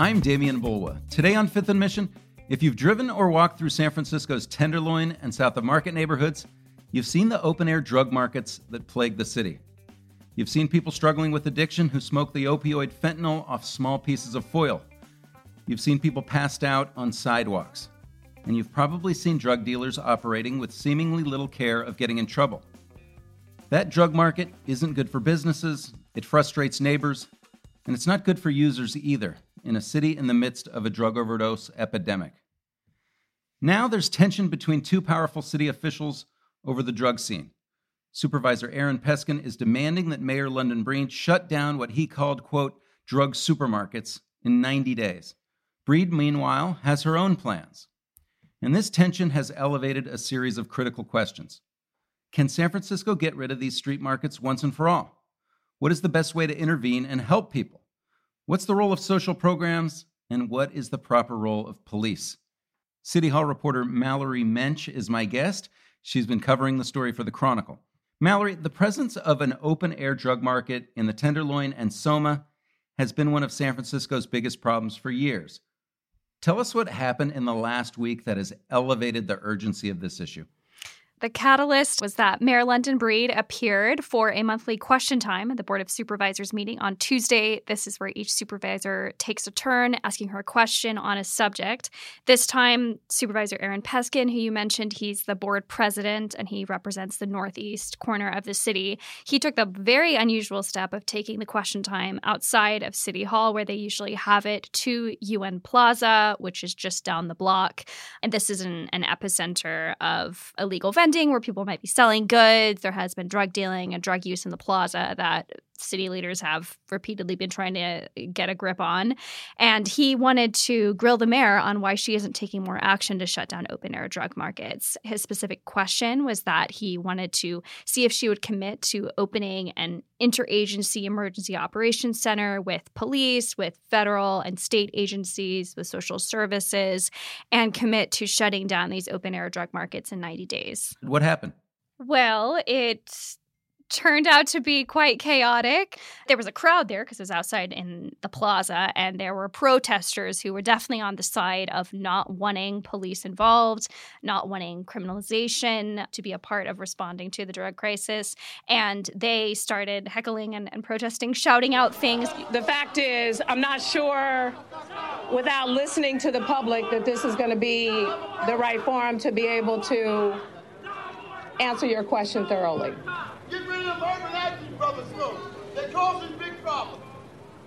I'm Demian Bulwa. Today on Fifth and Mission, if you've driven or walked through San Francisco's Tenderloin and South of Market neighborhoods, you've seen the open air drug markets that plague the city. You've seen people struggling with addiction who smoke the opioid fentanyl off small pieces of foil. You've seen people passed out on sidewalks. And you've probably seen drug dealers operating with seemingly little care of getting in trouble. That drug market isn't good for businesses, it frustrates neighbors, and it's not good for users either in a city in the midst of a drug overdose epidemic. Now there's tension between two powerful city officials over the drug scene. Supervisor Aaron Peskin is demanding that Mayor London Breed shut down what he called, quote, drug supermarkets in 90 days. Breed, meanwhile, has her own plans. And this tension has elevated a series of critical questions. Can San Francisco get rid of these street markets once and for all? What is the best way to intervene and help people? What's the role of social programs, and what is the proper role of police? City Hall reporter Mallory Moench is my guest. She's been covering the story for the Chronicle. Mallory, the presence of an open air drug market in the Tenderloin and Soma has been one of San Francisco's biggest problems for years. Tell us what happened in the last week that has elevated the urgency of this issue. The catalyst was that Mayor London Breed appeared for a monthly question time at the Board of Supervisors meeting on Tuesday. This is where each supervisor takes a turn asking her a question on a subject. This time, Supervisor Aaron Peskin, who you mentioned, he's the board president and he represents the northeast corner of the city. He took the very unusual step of taking the question time outside of City Hall, where they usually have it, to UN Plaza, which is just down the block. And this is an, an epicenter of illegal vendors where people might be selling goods. There has been drug dealing and drug use in the plaza that city leaders have repeatedly been trying to get a grip on. And he wanted to grill the mayor on why she isn't taking more action to shut down open air drug markets. His specific question was that he wanted to see if she would commit to opening an interagency emergency operations center with police, with federal and state agencies, with social services, and commit to shutting down these open air drug markets in 90 days. What happened? Well, it turned out to be quite chaotic. There was a crowd there because it was outside in the plaza, and there were protesters who were definitely on the side of not wanting police involved, not wanting criminalization to be a part of responding to the drug crisis. And they started heckling and, and protesting, shouting out things. The fact is, I'm not sure without listening to the public that this is going to be the right forum to be able to answer your question thoroughly. Get rid of them urban action brothers folks. They're causing big problems.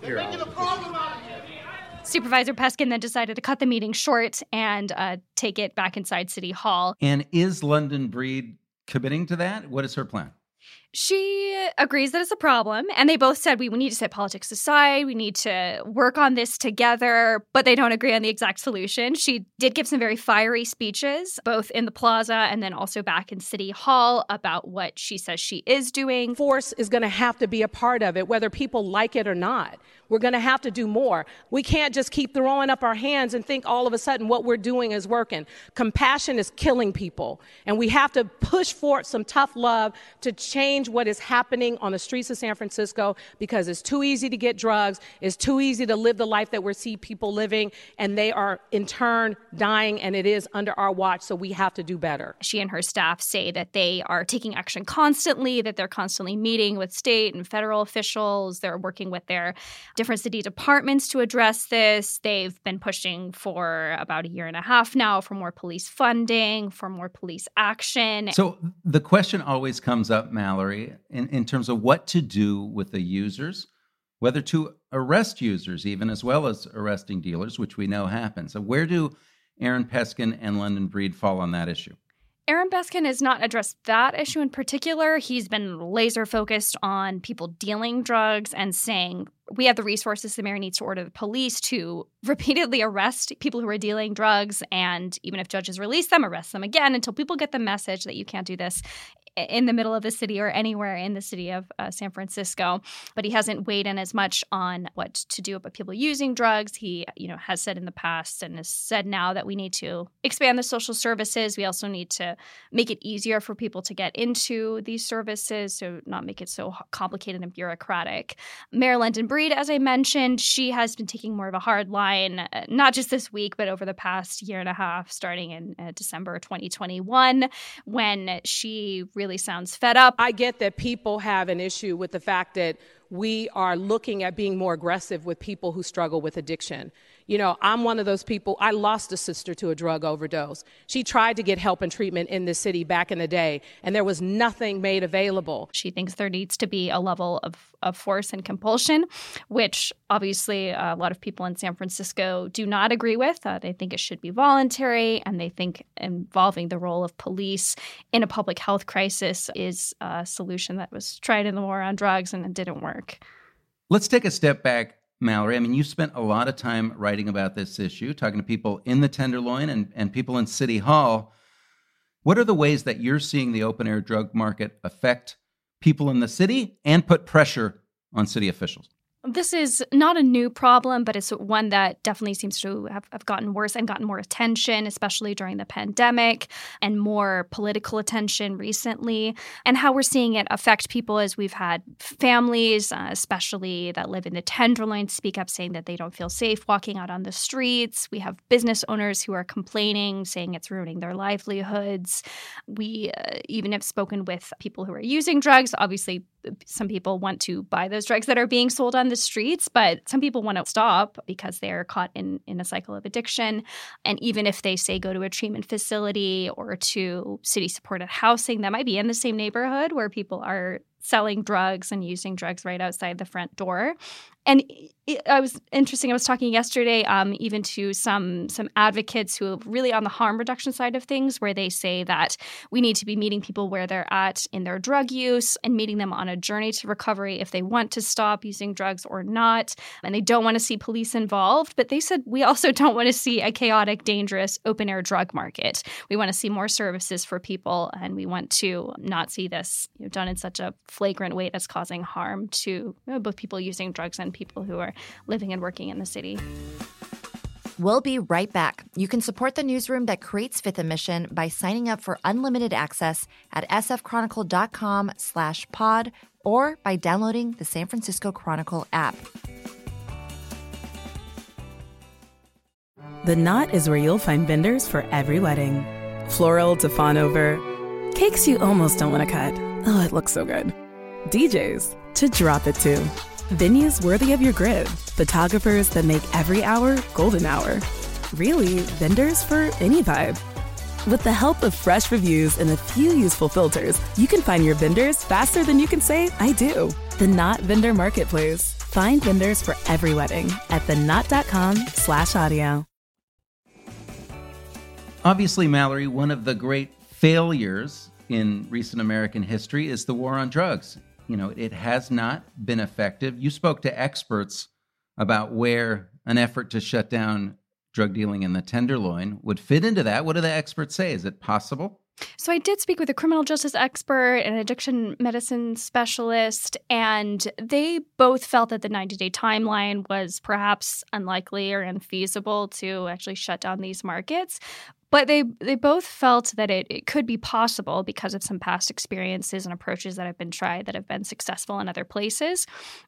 They're making a problem out of here. Supervisor Peskin then decided to cut the meeting short and uh, take it back inside City Hall. And is London Breed committing to that? What is her plan? She agrees that it's a problem, and they both said we need to set politics aside. We need to work on this together, but they don't agree on the exact solution. She did give some very fiery speeches, both in the plaza and then also back in City Hall, about what she says she is doing. Force is going to have to be a part of it, whether people like it or not. We're going to have to do more. We can't just keep throwing up our hands and think all of a sudden what we're doing is working. Compassion is killing people, and we have to push forth some tough love to change what is happening on the streets of San Francisco because it's too easy to get drugs, it's too easy to live the life that we see people living, and they are in turn dying, and it is under our watch, so we have to do better. She and her staff say that they are taking action constantly, that they're constantly meeting with state and federal officials, they're working with their different city departments to address this. They've been pushing for about a year and a half now for more police funding, for more police action. So the question always comes up, Mallory, in, in terms of what to do with the users, whether to arrest users even as well as arresting dealers, which we know happens. So where do Aaron Peskin and London Breed fall on that issue? Aaron Peskin has not addressed that issue in particular. He's been laser focused on people dealing drugs and saying we have the resources. The mayor needs to order the police to repeatedly arrest people who are dealing drugs, and even if judges release them, arrest them again until people get the message that you can't do this in the middle of the city or anywhere in the city of uh, San Francisco. But he hasn't weighed in as much on what to do about people using drugs. He, you know, has said in the past and has said now that we need to expand the social services. We also need to make it easier for people to get into these services, so not make it so complicated and bureaucratic. Mayor London Breed, as I mentioned, she has been taking more of a hard line, uh, not just this week, but over the past year and a half, starting in uh, December 2021, when she really really sounds fed up. I get that people have an issue with the fact that we are looking at being more aggressive with people who struggle with addiction. You know, I'm one of those people. I lost a sister to a drug overdose. She tried to get help and treatment in this city back in the day, and there was nothing made available. She thinks there needs to be a level of, of force and compulsion, which obviously a lot of people in San Francisco do not agree with. Uh, they think it should be voluntary, and they think involving the role of police in a public health crisis is a solution that was tried in the war on drugs and it didn't work. Let's take a step back Mallory, I mean, you spent a lot of time writing about this issue, talking to people in the Tenderloin and, and people in City Hall. What are the ways that you're seeing the open air drug market affect people in the city and put pressure on city officials? This is not a new problem, but it's one that definitely seems to have, have, gotten worse and gotten more attention, especially during the pandemic, and more political attention recently. And how we're seeing it affect people as we've had families, uh, especially that live in the Tenderloin, speak up saying that they don't feel safe walking out on the streets. We have business owners who are complaining, saying it's ruining their livelihoods. We uh, even have spoken with people who are using drugs. Obviously, some people want to buy those drugs that are being sold on the streets, but some people want to stop because they're caught in, in a cycle of addiction. And even if they say go to a treatment facility or to city supported housing, that might be in the same neighborhood where people are selling drugs and using drugs right outside the front door. And I was interesting. I was talking yesterday, um, even to some some advocates who are really on the harm reduction side of things, where they say that we need to be meeting people where they're at in their drug use and meeting them on a journey to recovery if they want to stop using drugs or not, and they don't want to see police involved. But they said we also don't want to see a chaotic, dangerous open air drug market. We want to see more services for people, and we want to not see this you know, done in such a flagrant way that's causing harm to you know, both people using drugs and people who are living and working in the city. We'll be right back. You can support the newsroom that creates Fifth and Mission by signing up for unlimited access at sfchronicle.com slash pod or by downloading the San Francisco Chronicle app. The Knot is where you'll find vendors for every wedding. Floral to fawn over, cakes you almost don't want to cut. Oh, it looks so good. DJs to drop it to Venues worthy of your grid, photographers that make every hour golden hour. Really, vendors for any vibe. With the help of fresh reviews and a few useful filters, you can find your vendors faster than you can say, I do. The Knot Vendor Marketplace. Find vendors for every wedding at theknot.com slash audio. Obviously, Mallory, one of the great failures in recent American history is the war on drugs you know, it has not been effective. You spoke to experts about where an effort to shut down drug dealing in the Tenderloin would fit into that. What do the experts say? Is it possible? So, I did speak with a criminal justice expert and addiction medicine specialist, and they both felt that the 90 day timeline was perhaps unlikely or unfeasible to actually shut down these markets. But they they both felt that it, it could be possible because of some past experiences and approaches that have been tried that have been successful in other places.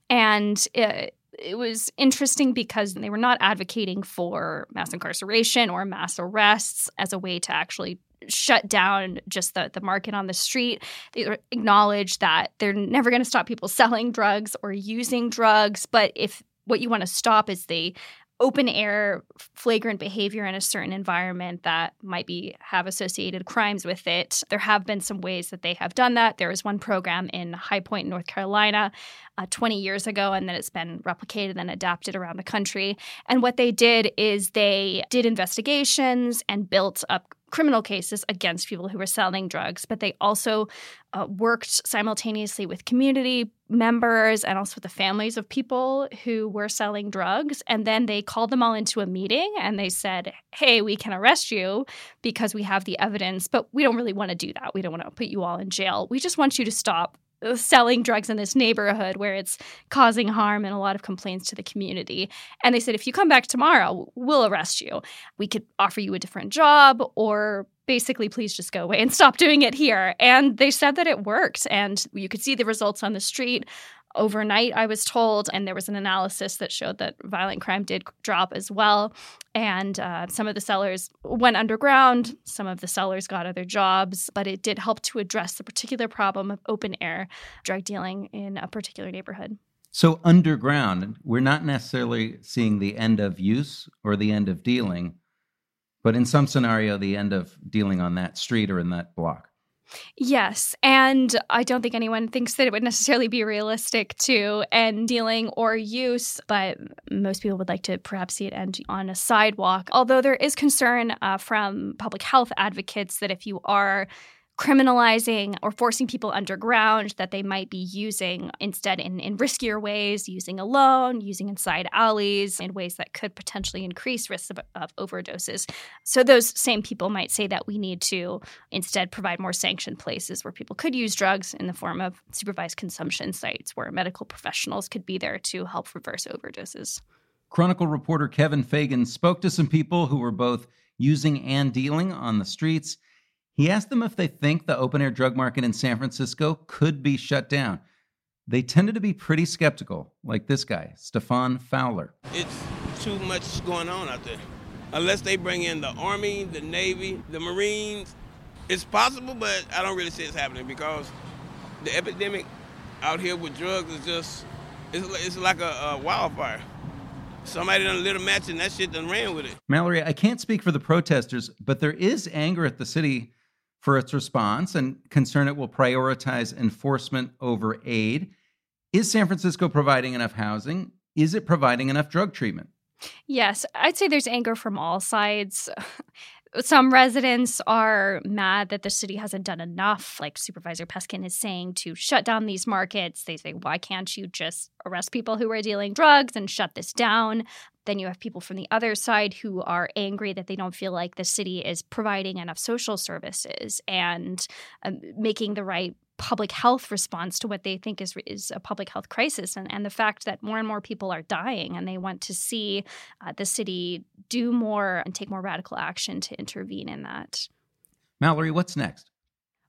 And it, it was interesting because they were not advocating for mass incarceration or mass arrests as a way to actually shut down just the, the market on the street. They acknowledge that they're never going to stop people selling drugs or using drugs. But if what you want to stop is the open air flagrant behavior in a certain environment that might be have associated crimes with it there have been some ways that they have done that there was one program in high point north carolina uh, 20 years ago, and then it's been replicated and adapted around the country. And what they did is they did investigations and built up criminal cases against people who were selling drugs, but they also uh, worked simultaneously with community members and also with the families of people who were selling drugs. And then they called them all into a meeting and they said, Hey, we can arrest you because we have the evidence, but we don't really want to do that. We don't want to put you all in jail. We just want you to stop selling drugs in this neighborhood where it's causing harm and a lot of complaints to the community. And they said, if you come back tomorrow, we'll arrest you. We could offer you a different job or basically please just go away and stop doing it here. And they said that it worked. And you could see the results on the street overnight, I was told. And there was an analysis that showed that violent crime did drop as well. And uh, some of the sellers went underground, some of the sellers got other jobs, but it did help to address the particular problem of open air drug dealing in a particular neighborhood. So, underground, we're not necessarily seeing the end of use or the end of dealing, but in some scenario, the end of dealing on that street or in that block. Yes. And I don't think anyone thinks that it would necessarily be realistic to end dealing or use, but most people would like to perhaps see it end on a sidewalk. Although there is concern uh, from public health advocates that if you are criminalizing or forcing people underground that they might be using instead in, in riskier ways, using alone, using inside alleys in ways that could potentially increase risks of, of overdoses. So those same people might say that we need to instead provide more sanctioned places where people could use drugs in the form of supervised consumption sites where medical professionals could be there to help reverse overdoses. Chronicle reporter Kevin Fagan spoke to some people who were both using and dealing on the streets he asked them if they think the open air drug market in San Francisco could be shut down. They tended to be pretty skeptical, like this guy, Stefan Fowler. It's too much going on out there. Unless they bring in the Army, the Navy, the Marines, it's possible, but I don't really see it's happening because the epidemic out here with drugs is just, it's, it's like a, a wildfire. Somebody done lit a match and that shit done ran with it. Mallory, I can't speak for the protesters, but there is anger at the city for its response and concern it will prioritize enforcement over aid. Is San Francisco providing enough housing? Is it providing enough drug treatment? Yes, I'd say there's anger from all sides. Some residents are mad that the city hasn't done enough, like Supervisor Peskin is saying, to shut down these markets. They say, why can't you just arrest people who are dealing drugs and shut this down? Then you have people from the other side who are angry that they don't feel like the city is providing enough social services and um, making the right public health response to what they think is is a public health crisis and, and the fact that more and more people are dying and they want to see uh, the city do more and take more radical action to intervene in that. Mallory, what's next?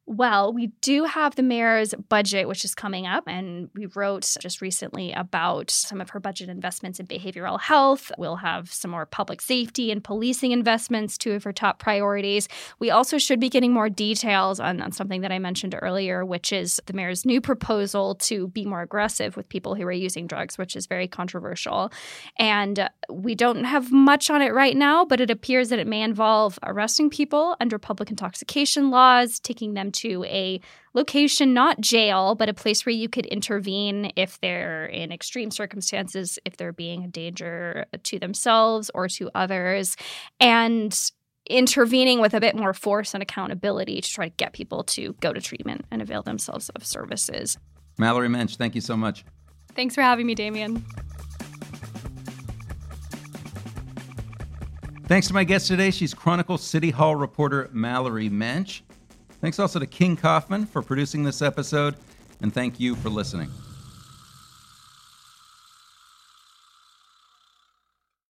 Well, we do have the mayor's budget, which is coming up, and we wrote just recently about some of her budget investments in behavioral health. We'll have some more public safety and policing investments, two of her top priorities. We also should be getting more details on, on something that I mentioned earlier, which is the mayor's new proposal to be more aggressive with people who are using drugs, which is very controversial. And we don't have much on it right now, but it appears that it may involve arresting people under public intoxication laws, taking them to a location, not jail, but a place where you could intervene if they're in extreme circumstances, if they're being a danger to themselves or to others, and intervening with a bit more force and accountability to try to get people to go to treatment and avail themselves of services. Mallory Moench, thank you so much. Thanks for having me, Demian. Thanks to my guest today. She's Chronicle City Hall reporter Mallory Moench. Thanks also to King Kaufman for producing this episode, and thank you for listening.